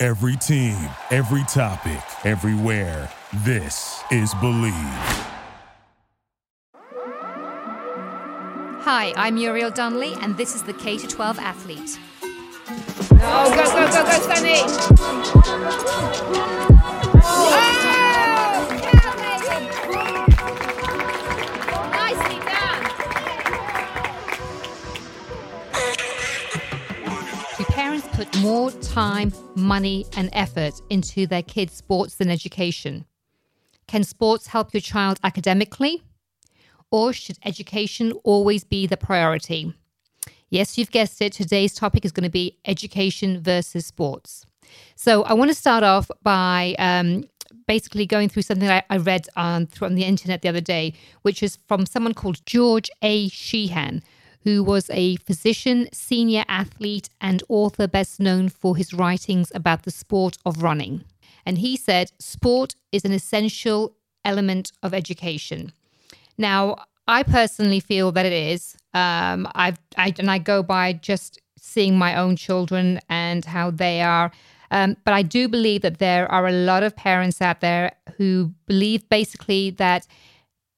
Every team, every topic, everywhere. This is Bleav. Hi, I'm Muriel Donnelly, and this is the K 12 Athlete. Oh, go, go, go, go, Sunny! More time, money, and effort into their kids' sports than education? Can sports help your child academically? Or should education always be the priority? Yes, you've guessed it. Today's topic is going to be education versus sports. So I want to start off by um, basically going through something I, I read on, on the internet the other day, which is from someone called George A. Sheehan, who was a physician, senior athlete, and author best known for his writings about the sport of running. And he said, sport is an essential element of education. Now, I personally feel that it is. Um, I've I, and I go by just seeing my own children and how they are. Um, but I do believe that there are a lot of parents out there who believe basically that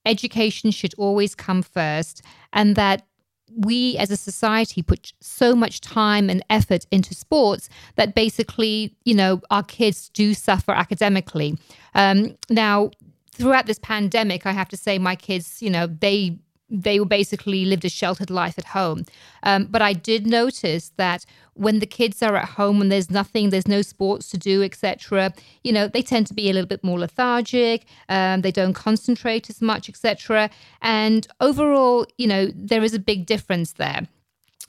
education should always come first, and that we as a society put so much time and effort into sports that basically, you know, our kids do suffer academically. Um, now, throughout this pandemic, I have to say my kids, you know, they they were basically lived a sheltered life at home. Um, but I did notice that when the kids are at home and there's nothing, there's no sports to do, etc., you know, they tend to be a little bit more lethargic. Um, they don't concentrate as much, etc. And overall, you know, there is a big difference there.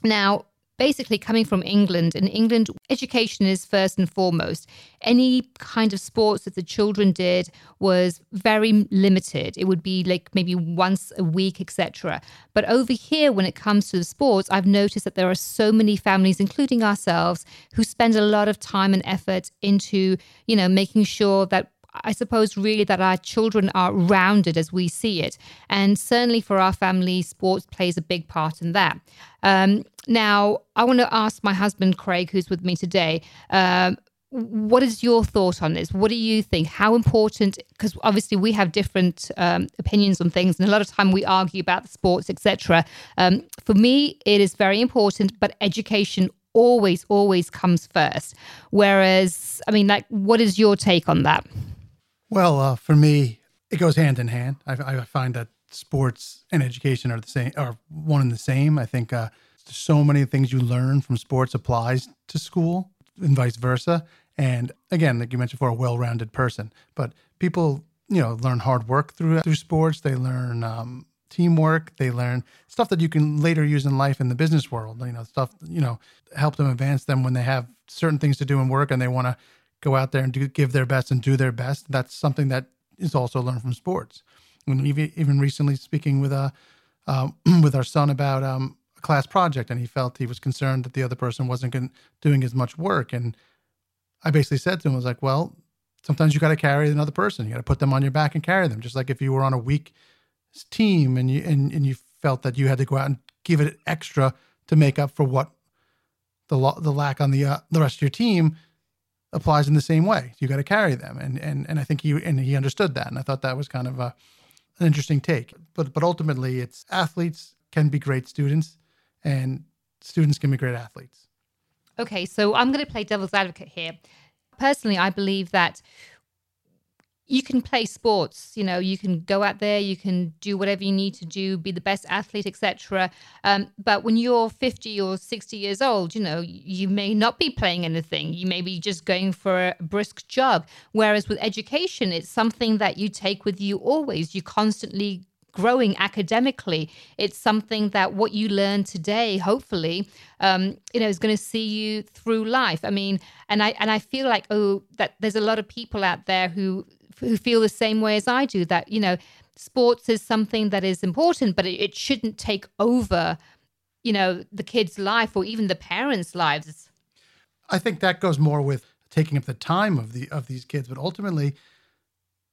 Now, basically coming from England. In England, education is first and foremost. Any kind of sports that the children did was very limited. It would be like maybe once a week, etc. But over here, when it comes to the sports, I've noticed that there are so many families, including ourselves, who spend a lot of time and effort into, you know, making sure that I suppose, really that our children are rounded as we see it. And certainly for our family, sports plays a big part in that. Um, now, I want to ask my husband, Craig, who's with me today. Um, what is your thought on this? What do you think? How important? Because obviously we have different um, opinions on things, and a lot of time we argue about the sports, etc. Um, for me, it is very important, but education always, always comes first. Whereas, I mean, like, what is your take on that? Well, uh, for me, it goes hand in hand. I, I, find that sports and education are the same, are one and the same. I think uh, so many things you learn from sports applies to school, and vice versa. And again, like you mentioned, for a well-rounded person, but people, you know, learn hard work through through sports. They learn um, teamwork. They learn stuff that you can later use in life in the business world. You know, stuff you know help them advance them when they have certain things to do in work and they want to go out there and do, give their best and do their best. That's something that is also learned from sports. And even, even recently speaking with a uh, with our son about um, a class project, and he felt he was concerned that the other person wasn't doing as much work. And I basically said to him, "I was like, well, sometimes you got to carry another person. You got to put them on your back and carry them. Just like if you were on a weak team and you and, and you felt that you had to go out and give it extra to make up for what the lo- the lack on the uh, the rest of your team." Applies in the same way. You got to carry them, and and and I think he and he understood that, and I thought that was kind of a, an interesting take. But but ultimately, it's athletes can be great students, and students can be great athletes. Okay, so I'm going to play devil's advocate here. Personally, I believe that you can play sports you know you can go out there you can do whatever you need to do be the best athlete etc um, but when you're 50 or 60 years old you know you may not be playing anything you may be just going for a brisk jog whereas with education it's something that you take with you always you constantly growing academically. It's something that what you learn today, hopefully, um, you know, is going to see you through life. I mean, and I and I feel like oh, that there's a lot of people out there who who feel the same way as I do. That you know, sports is something that is important, but it, it shouldn't take over, you know, the kid's life or even the parents' lives. I think that goes more with taking up the time of the of these kids, but ultimately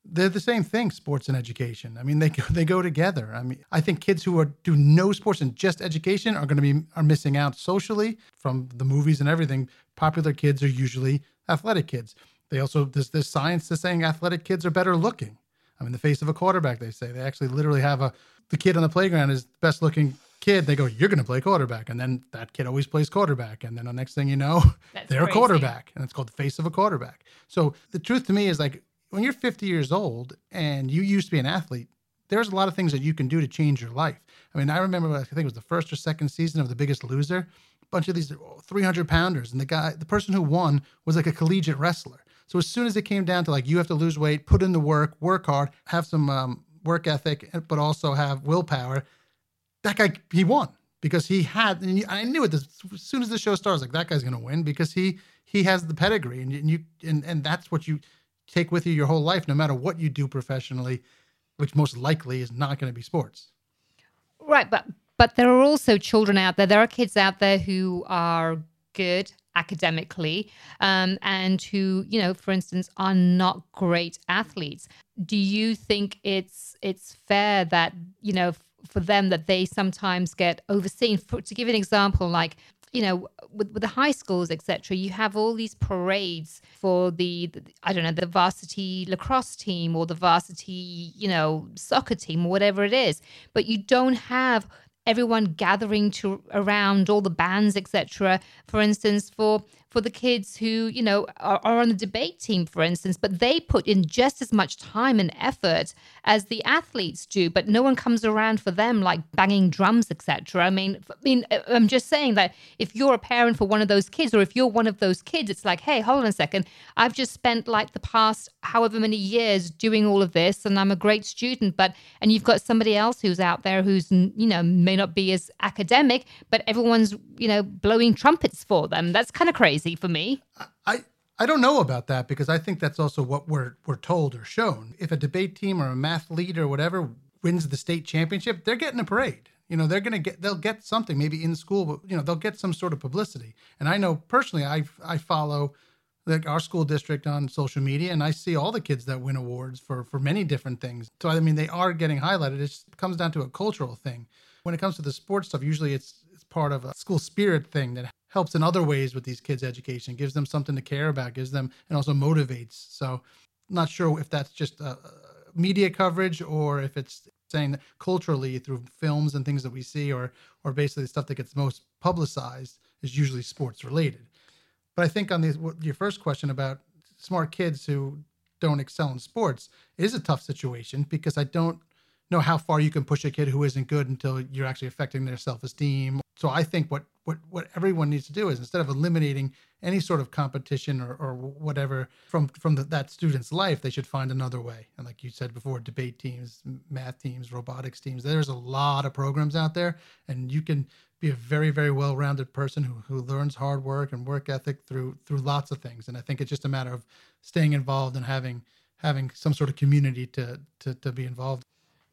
they're the same thing sports and education i mean they go, they go together i mean i think kids who are do no sports and just education are going to be are missing out socially from the movies and everything popular kids are usually athletic kids they also there's this science that's saying athletic kids are better looking. I mean the face of a quarterback they say. They actually literally have a the kid on the playground is the best looking kid. They go you're going to play quarterback. And then that kid always plays quarterback. And then the next thing you know That's they're a quarterback. And it's called the face of a quarterback. So the truth to me is like when you're 50 years old and you used to be an athlete, there's a lot of things that you can do to change your life. I mean, I remember I think it was the first or second season of The Biggest Loser, a bunch of these 300 pounders, and the guy, the person who won, was like a collegiate wrestler. So as soon as it came down to like you have to lose weight, put in the work, work hard, have some um, work ethic, but also have willpower, that guy he won because he had. And I knew it as soon as the show starts. Like that guy's going to win because he he has the pedigree, and you and and that's what you take with you your whole life, no matter what you do professionally, which most likely is not going to be sports. Right, but but there are also children out there. There are kids out there who are good academically um, and who, you know, for instance, are not great athletes. Do you think it's it's fair that you know for them that they sometimes get overseen? For, to give an example, like you know with, with the high schools etc you have all these parades for the, the, i don't know the varsity lacrosse team or the varsity you know soccer team or whatever it is but you don't have everyone gathering to around all the bands etc for instance for for the kids who you know are, are, on the debate team for instance but they put in just as much time and effort as the athletes do but no one comes around for them like banging drums etc i mean i mean uh, i'm just saying that if you're a parent for one of those kids or if you're one of those kids it's like hey hold on a second. I've just spent like the past however many years doing all of this and i'm a great student but and you've got somebody else who's out there who's you know may not be as academic but everyone's you know blowing trumpets for them. That's kind of crazy for me. I I don't know about that because I think that's also what we're we're told or shown. If a debate team or a mathlete or whatever wins the state championship, they're getting a parade. You know, they're gonna get they'll get something maybe in school, but you know they'll get some sort of publicity. And I know personally, I I follow like our school district on social media and I see all the kids that win awards for for many different things. So I mean they are getting highlighted. It comes down to a cultural thing. When it comes to the sports stuff, usually it's it's part of a school spirit thing that helps in other ways with these kids' education, gives them something to care about, gives them, and also motivates. So, not sure if that's just a, media coverage or if it's saying that culturally through films and things that we see, or or basically stuff that gets most publicized is usually sports related. But I think on the, your first question about smart kids who don't excel in sports, is a tough situation because I don't know how far you can push a kid who isn't good until you're actually affecting their self-esteem. So I think what what what everyone needs to do is instead of eliminating any sort of competition or, or whatever from from the, that student's life, they should find another way. And like you said before, debate teams, math teams, robotics teams. There's a lot of programs out there, and you can be a very very well-rounded person who, who learns hard work and work ethic through through lots of things. And I think it's just a matter of staying involved and having having some sort of community to to, to be involved.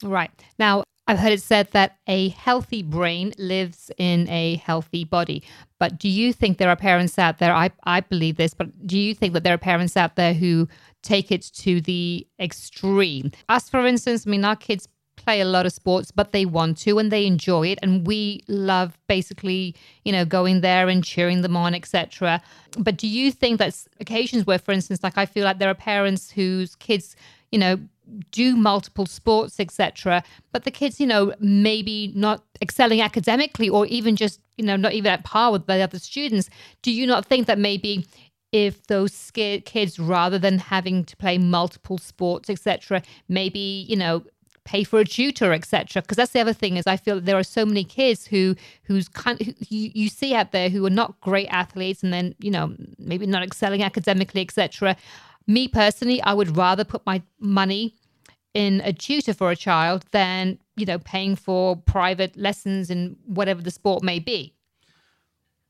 Right. Now, I've heard it said that a healthy brain lives in a healthy body. But do you think there are parents out there? I, I believe this, but do you think that there are parents out there who take it to the extreme? Us, for instance, I mean, our kids play a lot of sports, but they want to and they enjoy it. And we love basically, you know, going there and cheering them on, etc. But do you think that's occasions where, for instance, like I feel like there are parents whose kids, you know, do multiple sports, etc. But the kids, you know, maybe not excelling academically or even just, you know, not even at par with the other students. Do you not think that maybe if those kids, rather than having to play multiple sports, etc., maybe, you know, pay for a tutor, etc. Because that's the other thing is I feel that there are so many kids who who's kind who, you, you see out there who are not great athletes and then you know maybe not excelling academically, etc. Me personally, I would rather put my money in a tutor for a child than you know, paying for private lessons in whatever the sport may be.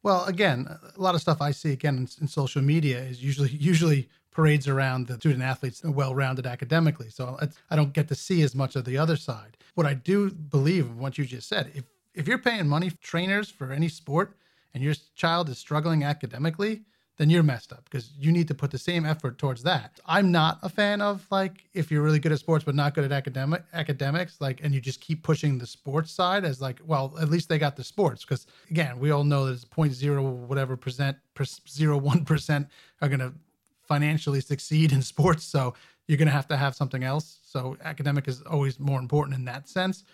Well, again, a lot of stuff I see again in, in social media is usually usually parades around the student athletes uh, well-rounded academically. So I don't get to see as much of the other side. What I do believe, what you just said, if if you're paying money for trainers for any sport and your child is struggling academically, then you're messed up because you need to put the same effort towards that. I'm not a fan of like if you're really good at sports but not good at academic academics, like and you just keep pushing the sports side as like, well, at least they got the sports because again, we all know that it's point zero whatever percent zero one percent are gonna financially succeed in sports, so you're gonna have to have something else. So academic is always more important in that sense,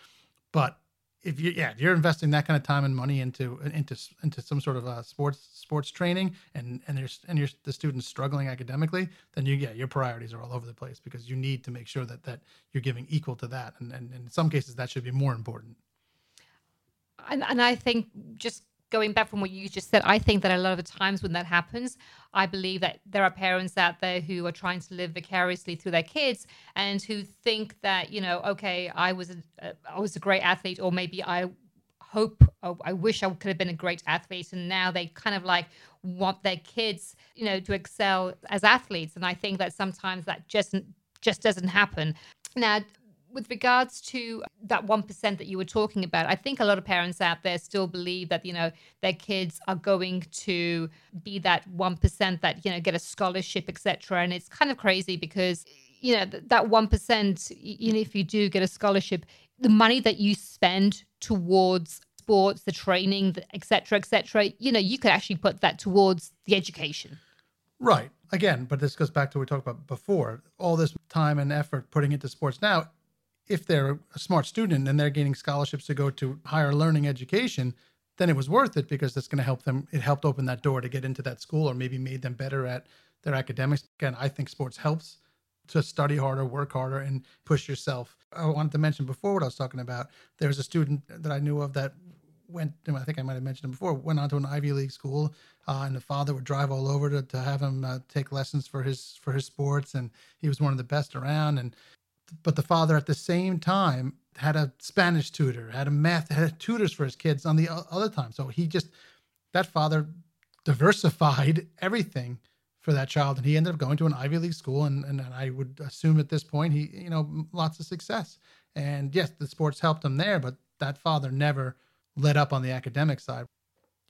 but if you yeah you're investing that kind of time and money into into into some sort of sports sports training and and there's and you're the students struggling academically then you yeah your priorities are all over the place because you need to make sure that that you're giving equal to that. And and, and in some cases that should be more important. And, and i think just going back from what you just said, I think that a lot of the times when that happens, I believe that there are parents out there who are trying to live vicariously through their kids and who think that you know, okay, I was a, I was a great athlete, or maybe I hope, or I wish I could have been a great athlete, and now they kind of like want their kids, you know, to excel as athletes, and I think that sometimes that just just doesn't happen. Now, with regards to that 1% that you were talking about, I think a lot of parents out there still believe that, you know, their kids are going to be that 1% that, you know, get a scholarship, etc. And it's kind of crazy because, you know, that 1%, you know, if you do get a scholarship, the money that you spend towards sports, the training, etc., etc., you know, you could actually put that towards the education. Right. Again, but this goes back to what we talked about before. All this time and effort putting into sports now, if they're a smart student and they're gaining scholarships to go to higher learning education, then it was worth it because it's going to help them. It helped open that door to get into that school or maybe made them better at their academics. Again, I think sports helps to study harder, work harder, and push yourself. I wanted to mention before what I was talking about. There's a student that I knew of that went, I think I might have mentioned him before, went on to an Ivy League school, uh, and the father would drive all over to, to have him uh, take lessons for his for his sports, and he was one of the best around. And but the father at the same time had a Spanish tutor, had a math, had tutors for his kids on the other time. So he just that father diversified everything for that child, and he ended up going to an Ivy League school, and and, and I would assume at this point he you know lots of success. And yes, the sports helped him there, but that father never let up on the academic side.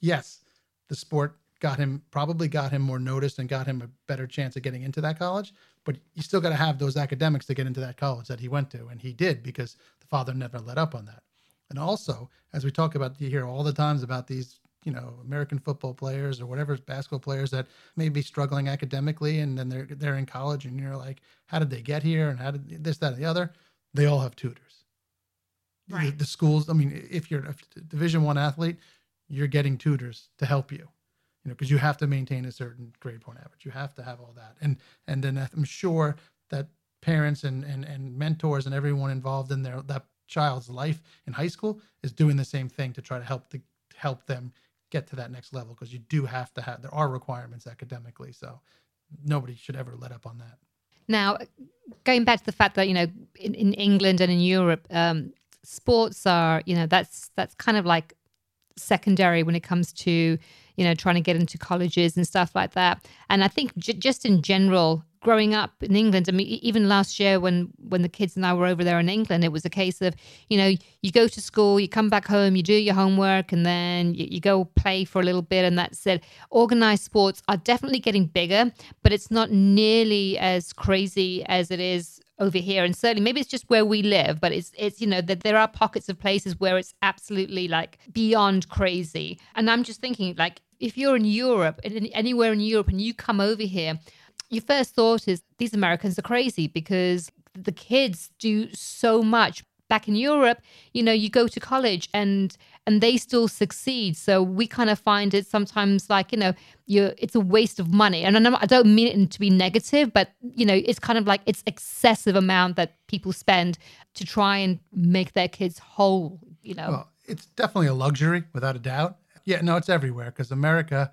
Yes, the sport got him probably got him more noticed and got him a better chance of getting into that college. But you still got to have those academics to get into that college that he went to, and he did because the father never let up on that. And also, as we talk about, you hear all the times about these, you know, American football players or whatever basketball players that may be struggling academically, and then they're they're in college, and you're like, how did they get here, and how did this, that, and the other? They all have tutors. Right. The, the schools. I mean, if you're a Division One athlete, you're getting tutors to help you you know, because you have to maintain a certain grade point average. You have to have all that. And and then I'm sure that parents and and, and mentors and everyone involved in their that child's life in high school is doing the same thing to try to help the help them get to that next level because you do have to have there are requirements academically. So nobody should ever let up on that. Now, going back to the fact that you know in, in England and in Europe, um, sports are you know that's that's kind of like secondary when it comes to you know, trying to get into colleges and stuff like that. And I think j- just in general, growing up in England, I mean, even last year when when the kids and I were over there in England, it was a case of, you know, you go to school, you come back home, you do your homework, and then you, you go play for a little bit, and that's it. Organized sports are definitely getting bigger, but it's not nearly as crazy as it is over here. And certainly maybe it's just where we live but it's it's you know that there are pockets of places where it's absolutely like beyond crazy. And i'm just thinking like if you're in europe anywhere in europe and you come over here your first thought is these americans are crazy because the kids do so much. Back in Europe, you know, you go to college and and they still succeed. So we kind of find it sometimes like you know, you it's a waste of money. And I don't mean it to be negative, but you know, it's kind of like it's excessive amount that people spend to try and make their kids whole. You know, well, it's definitely a luxury without a doubt. Yeah, no, it's everywhere because America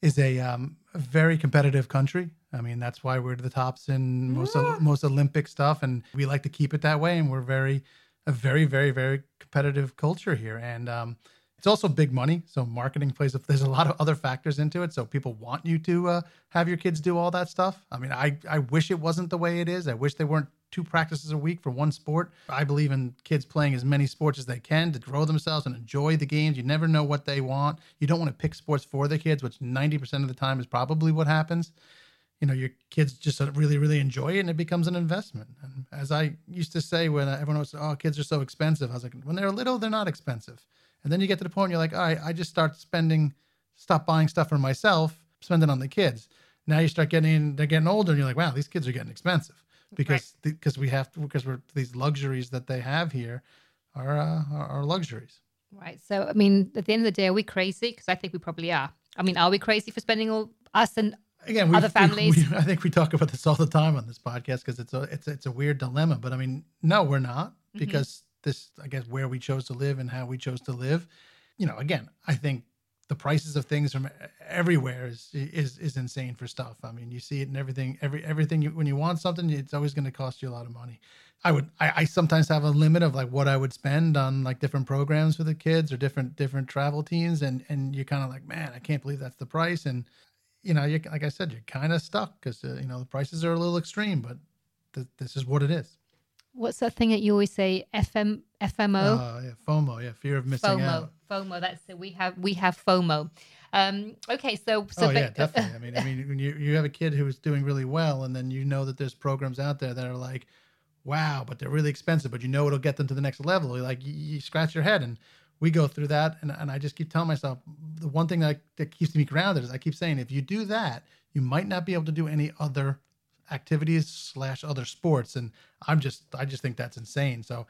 is a, um, a very competitive country. I mean, that's why we're the tops in most yeah. most Olympic stuff, and we like to keep it that way. And we're very a very, very, very competitive culture here. And um, it's also big money. So marketing plays, a, there's a lot of other factors into it. So people want you to uh, have your kids do all that stuff. I mean, I, I wish it wasn't the way it is. I wish they weren't two practices a week for one sport. I believe in kids playing as many sports as they can to grow themselves and enjoy the games. You never know what they want. You don't want to pick sports for the kids, which 90% of the time is probably what happens. You know, your kids just really, really enjoy it and it becomes an investment. And as I used to say when everyone was, oh, kids are so expensive, I was like, when they're little, they're not expensive. And then you get to the point you're like, all right, I just start spending, stop buying stuff for myself, spend it on the kids. Now you start getting, they're getting older and you're like, wow, these kids are getting expensive because because right. we have to because we're these luxuries that they have here are uh, are luxuries. Right. So I mean, at the end of the day, are we crazy? Because I think we probably are. I mean, are we crazy for spending all us and again other families? We, we, I think we talk about this all the time on this podcast because it's a it's it's a weird dilemma. But I mean, no, we're not mm-hmm. because this I guess where we chose to live and how we chose to live. You know, again, I think the prices of things from everywhere is is is insane for stuff. I mean, you see it in everything. Every everything you, when you want something, it's always going to cost you a lot of money. I would I, I, sometimes have a limit of like what I would spend on like different programs for the kids or different different travel teams, and and you're kind of like, man, I can't believe that's the price, and you know, you like I said, you're kind of stuck because uh, you know the prices are a little extreme, but th- this is what it is. What's that thing that you always say? FM FMO. Uh, yeah, FOMO. Yeah, fear of missing FOMO. out. FOMO. That's it. We have we have FOMO. Um, okay, so so oh yeah, definitely. I mean, I mean, when you you have a kid who's doing really well, and then you know that there's programs out there that are like, wow, but they're really expensive, but you know it'll get them to the next level. You're like you, you scratch your head, and we go through that, and and I just keep telling myself the one thing that that keeps me grounded is I keep saying if you do that, you might not be able to do any other activities slash other sports and i'm just i just think that's insane so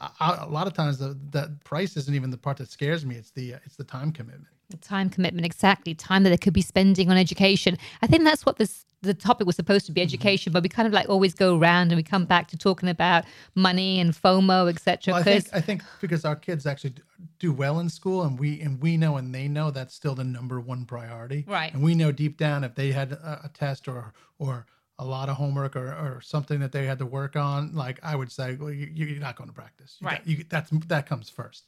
I, a lot of times the, the price isn't even the part that scares me. It's the it's the time commitment. The time commitment, exactly. Time that they could be spending on education. I think that's what this the topic was supposed to be mm-hmm. education, mm-hmm. but we kind of like always go around and we come back to talking about money and FOMO, etc. Well, I think I think because our kids actually do well in school, and we and we know and they know that's still the number one priority. Right. And we know deep down if they had a, a test or or a lot of homework or, or something that they had to work on, like I would say, well, you, are not going to practice. You right. Got, you, that's that comes first.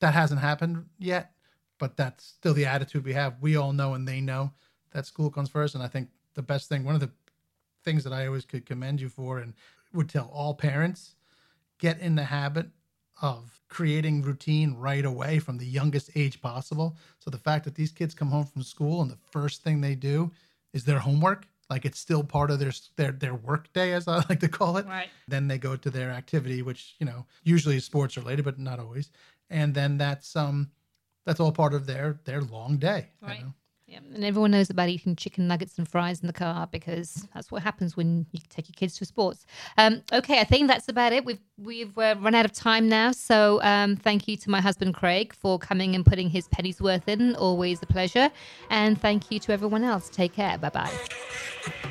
That hasn't happened yet, but that's still the attitude we have. We all know and they know that school comes first. And I think the best thing, one of the things that I always could commend you for, and would tell all parents, get in the habit of creating routine right away from the youngest age possible. So the fact that these kids come home from school and the first thing they do is their homework like it's still part of their their their work day as i like to call it right then they go to their activity which you know usually is sports related but not always and then that's um that's all part of their their long day right you know? Yeah, and everyone knows about eating chicken nuggets and fries in the car because that's what happens when you take your kids to sports. Um, okay, I think that's about it. We've we've uh, run out of time now, so um, thank you to my husband Craig for coming and putting his pennies worth in. Always a pleasure, and thank you to everyone else. Take care. Bye bye.